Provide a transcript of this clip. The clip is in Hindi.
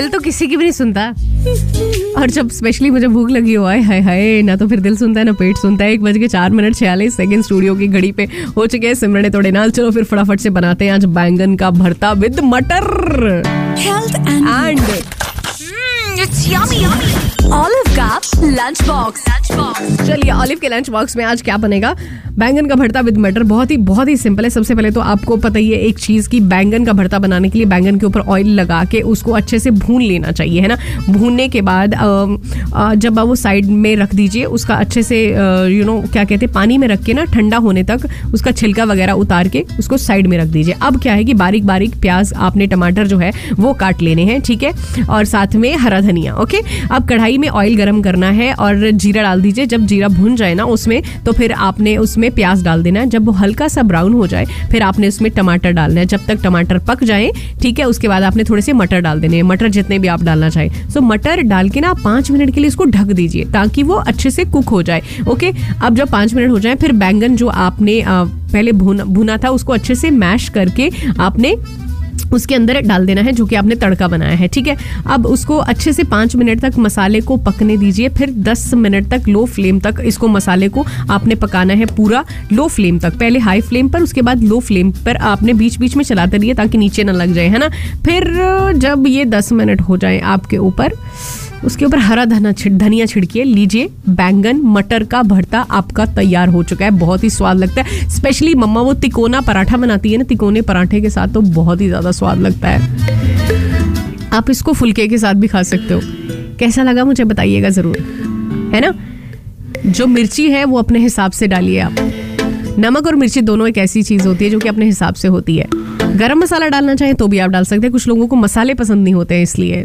दिल तो किसी की भी नहीं सुनता। और जब स्पेशली मुझे भूख लगी हो आए हाय हाय ना तो फिर दिल सुनता है ना पेट सुनता है। एक बज के चार मिनट छियालीस सेकंड स्टूडियो की घड़ी पे हो चुके हैं सिमरने तोड़े नाल। चलो फिर फटाफट से बनाते हैं आज बैंगन का भरता विद मटर। And it's yummy and lunch box Lunch box. चलिए ऑलिव के लंच बॉक्स में आज क्या बनेगा? बैंगन का भरता विद मटर, बहुत ही बहुत ही सिंपल है। सबसे पहले तो आपको पता ही है एक चीज़ की, बैंगन का भरता बनाने के लिए बैंगन के ऊपर ऑयल लगा के उसको अच्छे से भून लेना चाहिए, है ना? भूनने के बाद जब आप वो साइड में रख दीजिए, उसका अच्छे से यू नो क्या कहते हैं, पानी में रख के ना, ठंडा होने तक उसका छिलका वगैरह उतार के उसको साइड में रख दीजिए। अब क्या है कि बारीक बारीक प्याज आपने टमाटर जो है, वो काट लेने हैं, ठीक है? और साथ में हरा धनिया ओके अब कढ़ाई में ऑयल गर्म करना है और जीरा डाल दीजिए। जब जीरा भुन जाए ना उसमें तो फिर आपने उसमें प्याज डाल देना है। जब वो हल्का सा ब्राउन हो जाए, फिर आपने उसमें टमाटर डालना है। जब तक टमाटर पक जाए, ठीक है, उसके बाद आपने थोड़े से मटर डाल देने हैं। मटर जितने भी आप डालना चाहें। सो मटर डाल के ना पाँच मिनट के लिए इसको ढक दीजिए, ताकि वो अच्छे से कुक हो जाए। ओके अब जब पाँच मिनट हो जाए, फिर बैंगन जो आपने पहले भुना भुना था, उसको अच्छे से मैश करके आपने उसके अंदर डाल देना है, जो कि आपने तड़का बनाया है, ठीक है? अब उसको अच्छे से पाँच मिनट तक मसाले को पकने दीजिए, फिर दस मिनट तक लो फ्लेम तक इसको मसाले को आपने पकाना है पूरा लो फ्लेम तक। पहले हाई फ्लेम पर, उसके बाद लो फ्लेम पर आपने बीच बीच में चलाते रहिए ताकि नीचे ना लग जाए, है ना? फिर जब ये दस मिनट हो जाए आपके ऊपर, उसके ऊपर हरा धना छिड़, धनिया छिड़किए, लीजिए बैंगन, मटर का भरता आपका तैयार हो चुका है, बहुत ही स्वाद लगता है। स्पेशली मम्मा वो तिकोना पराठा बनाती है ना, तिकोने पराठे के साथ तो बहुत ही ज़्यादा स्वाद लगता है। आप इसको फुलके के साथ भी खा सकते हो। कैसा लगा मुझे बताइएगा ज़रूर, है ना? जो मिर्ची है, वो अपने हिसाब से डालिए आप। नमक और मिर्ची दोनों एक ऐसी चीज़ होती है जो कि अपने हिसाब से होती है। गरम मसाला डालना चाहें तो भी आप डाल सकते हैं। कुछ लोगों को मसाले पसंद नहीं होते हैं, इसलिए।